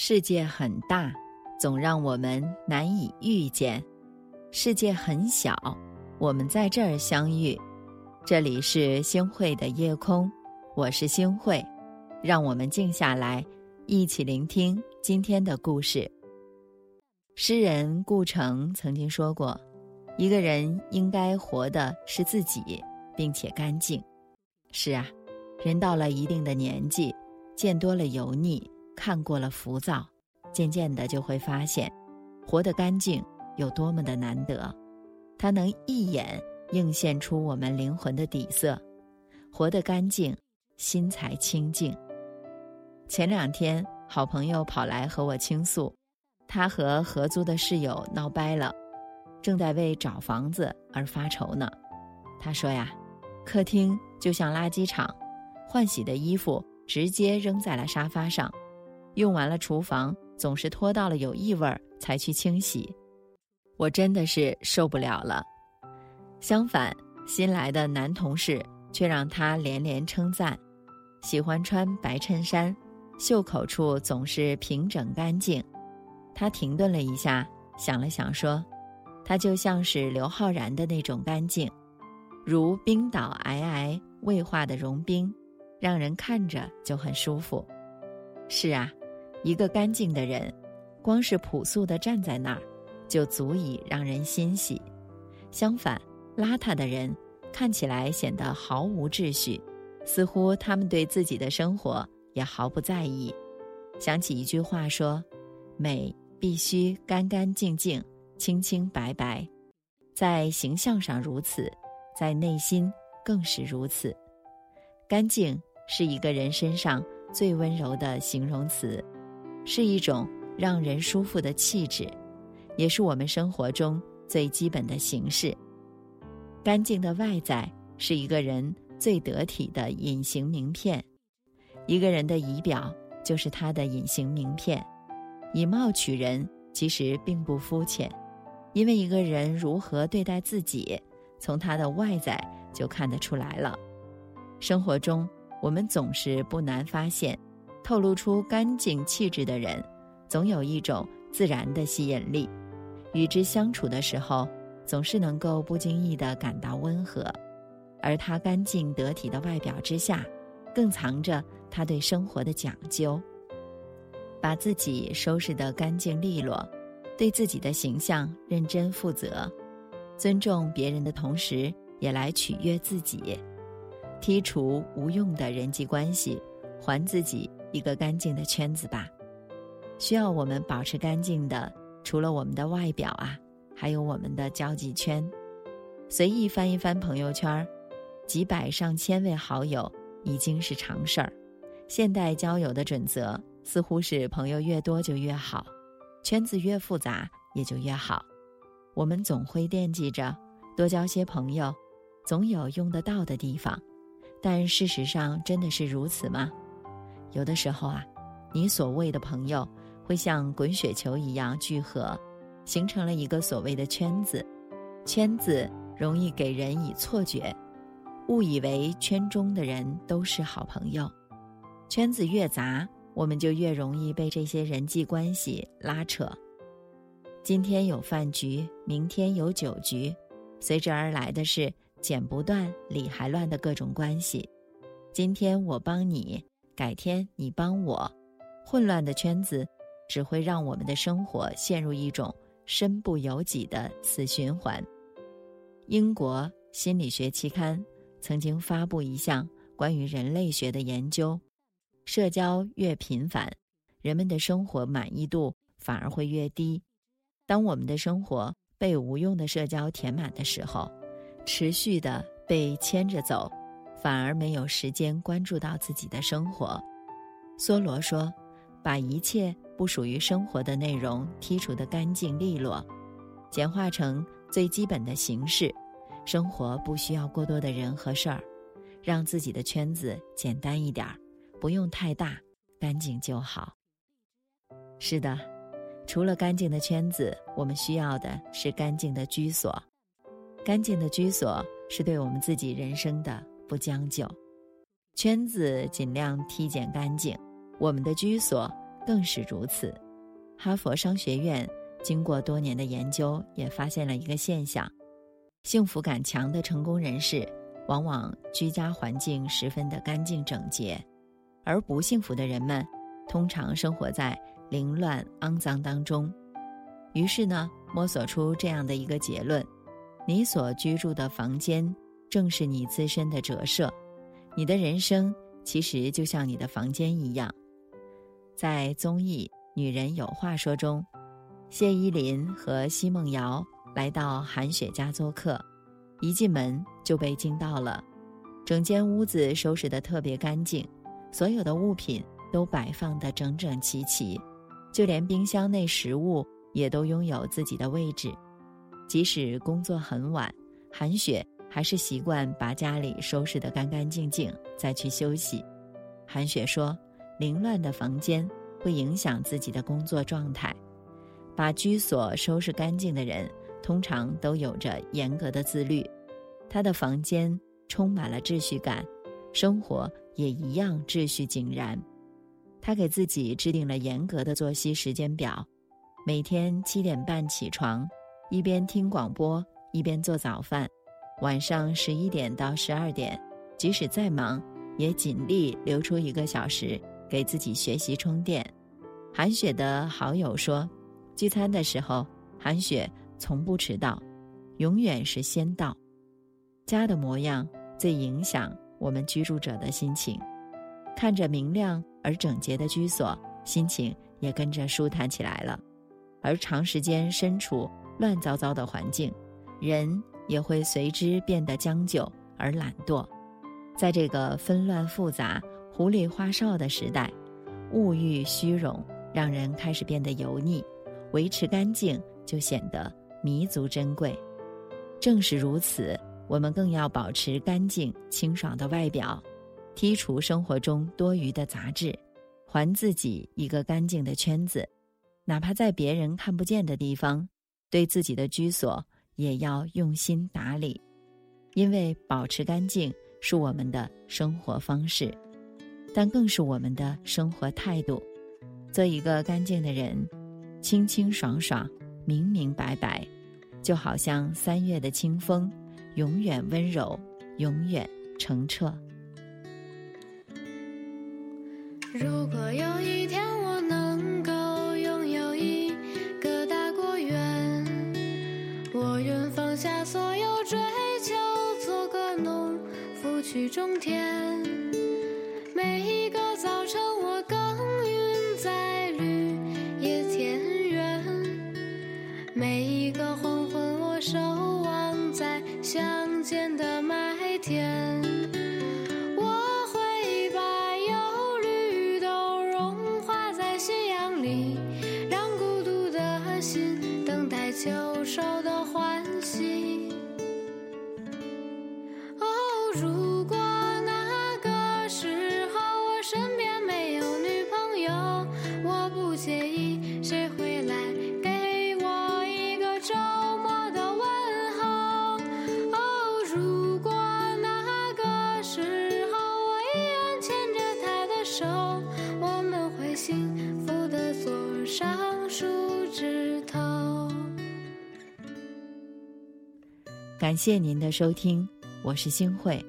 世界很大，总让我们难以遇见；世界很小，我们在这儿相遇。这里是星汇的夜空，我是星汇，让我们静下来，一起聆听今天的故事。诗人顾城曾经说过：“一个人应该活的是自己，并且干净。”是啊，人到了一定的年纪，见多了油腻。看过了浮躁，渐渐的就会发现，活得干净有多么的难得。它能一眼映现出我们灵魂的底色，活得干净，心才清净。前两天，好朋友跑来和我倾诉，他和合租的室友闹掰了，正在为找房子而发愁呢。他说呀，客厅就像垃圾场，换洗的衣服直接扔在了沙发上。用完了厨房，总是拖到了有异味才去清洗，我真的是受不了了。相反，新来的男同事却让他连连称赞，喜欢穿白衬衫，袖口处总是平整干净。他停顿了一下，想了想说：“他就像是刘昊然的那种干净，如冰岛皑皑未化的融冰，让人看着就很舒服。”是啊。一个干净的人，光是朴素的站在那儿，就足以让人欣喜。相反，邋遢的人看起来显得毫无秩序，似乎他们对自己的生活也毫不在意。想起一句话说：“美必须干干净净、清清白白，在形象上如此，在内心更是如此。干净是一个人身上最温柔的形容词。”是一种让人舒服的气质，也是我们生活中最基本的形式。干净的外在是一个人最得体的隐形名片，一个人的仪表就是他的隐形名片。以貌取人其实并不肤浅，因为一个人如何对待自己，从他的外在就看得出来了。生活中，我们总是不难发现。透露出干净气质的人，总有一种自然的吸引力。与之相处的时候，总是能够不经意地感到温和。而他干净得体的外表之下，更藏着他对生活的讲究。把自己收拾得干净利落，对自己的形象认真负责，尊重别人的同时，也来取悦自己，剔除无用的人际关系，还自己。一个干净的圈子吧，需要我们保持干净的，除了我们的外表啊，还有我们的交际圈。随意翻一翻朋友圈，几百上千位好友已经是常事儿。现代交友的准则似乎是朋友越多就越好，圈子越复杂也就越好。我们总会惦记着多交些朋友，总有用得到的地方。但事实上真的是如此吗？有的时候啊，你所谓的朋友会像滚雪球一样聚合，形成了一个所谓的圈子。圈子容易给人以错觉，误以为圈中的人都是好朋友。圈子越杂，我们就越容易被这些人际关系拉扯。今天有饭局，明天有酒局，随之而来的是剪不断、理还乱的各种关系。今天我帮你。改天你帮我，混乱的圈子只会让我们的生活陷入一种身不由己的死循环。英国心理学期刊曾经发布一项关于人类学的研究：社交越频繁，人们的生活满意度反而会越低。当我们的生活被无用的社交填满的时候，持续的被牵着走。反而没有时间关注到自己的生活。梭罗说：“把一切不属于生活的内容剔除得干净利落，简化成最基本的形式，生活不需要过多的人和事儿，让自己的圈子简单一点儿，不用太大，干净就好。”是的，除了干净的圈子，我们需要的是干净的居所。干净的居所是对我们自己人生的。不将就，圈子尽量剔减干净，我们的居所更是如此。哈佛商学院经过多年的研究，也发现了一个现象：幸福感强的成功人士，往往居家环境十分的干净整洁，而不幸福的人们，通常生活在凌乱肮脏当中。于是呢，摸索出这样的一个结论：你所居住的房间，正是你自身的折射。你的人生其实就像你的房间一样。在综艺《女人有话说》中，谢依霖和奚梦瑶来到韩雪家做客，一进门就被惊到了。整间屋子收拾得特别干净，所有的物品都摆放得整整齐齐，就连冰箱内食物也都拥有自己的位置。即使工作很晚，韩雪。还是习惯把家里收拾得干干净净，再去休息。韩雪说：“凌乱的房间会影响自己的工作状态。把居所收拾干净的人，通常都有着严格的自律。他的房间充满了秩序感，生活也一样秩序井然。他给自己制定了严格的作息时间表，每天七点半起床，一边听广播一边做早饭。”晚上十一点到十二点，即使再忙，也尽力留出一个小时给自己学习充电。韩雪的好友说，聚餐的时候，韩雪从不迟到，永远是先到。家的模样最影响我们居住者的心情，看着明亮而整洁的居所，心情也跟着舒坦起来了。而长时间身处乱糟糟的环境，人。也会随之变得将就而懒惰，在这个纷乱复杂、狐狸花哨的时代，物欲虚荣让人开始变得油腻，维持干净就显得弥足珍贵。正是如此，我们更要保持干净清爽的外表，剔除生活中多余的杂质，还自己一个干净的圈子，哪怕在别人看不见的地方，对自己的居所。也要用心打理，因为保持干净是我们的生活方式，但更是我们的生活态度。做一个干净的人，清清爽爽、明明白白，就好像三月的清风，永远温柔，永远澄澈。如果有一去种田，每一个早晨我耕耘在绿野田园，每一个黄昏我守望在乡间的麦田。我会把忧虑都融化在夕阳里，让孤独的心等待秋收的欢感谢您的收听，我是星慧。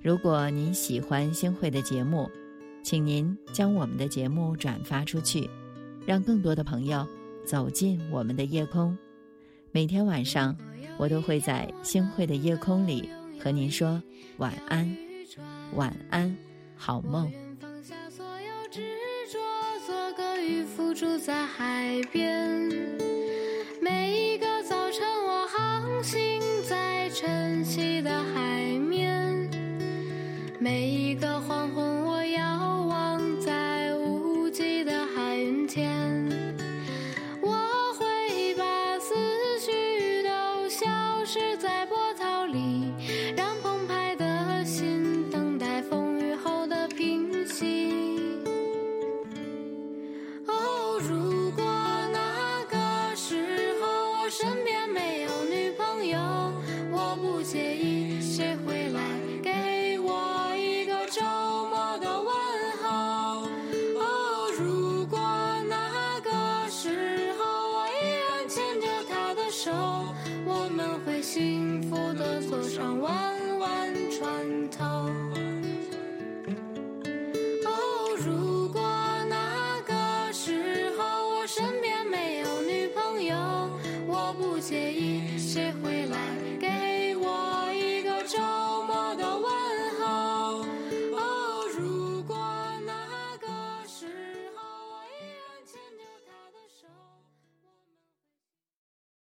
如果您喜欢星慧的节目，请您将我们的节目转发出去，让更多的朋友走进我们的夜空。每天晚上，我都会在星慧的夜空里和您说晚安，晚安，好梦。住在海边。每一乘我航行在晨曦的海面，每一个黄昏我遥望在无际的海云间。我会把思绪都消失在波涛里。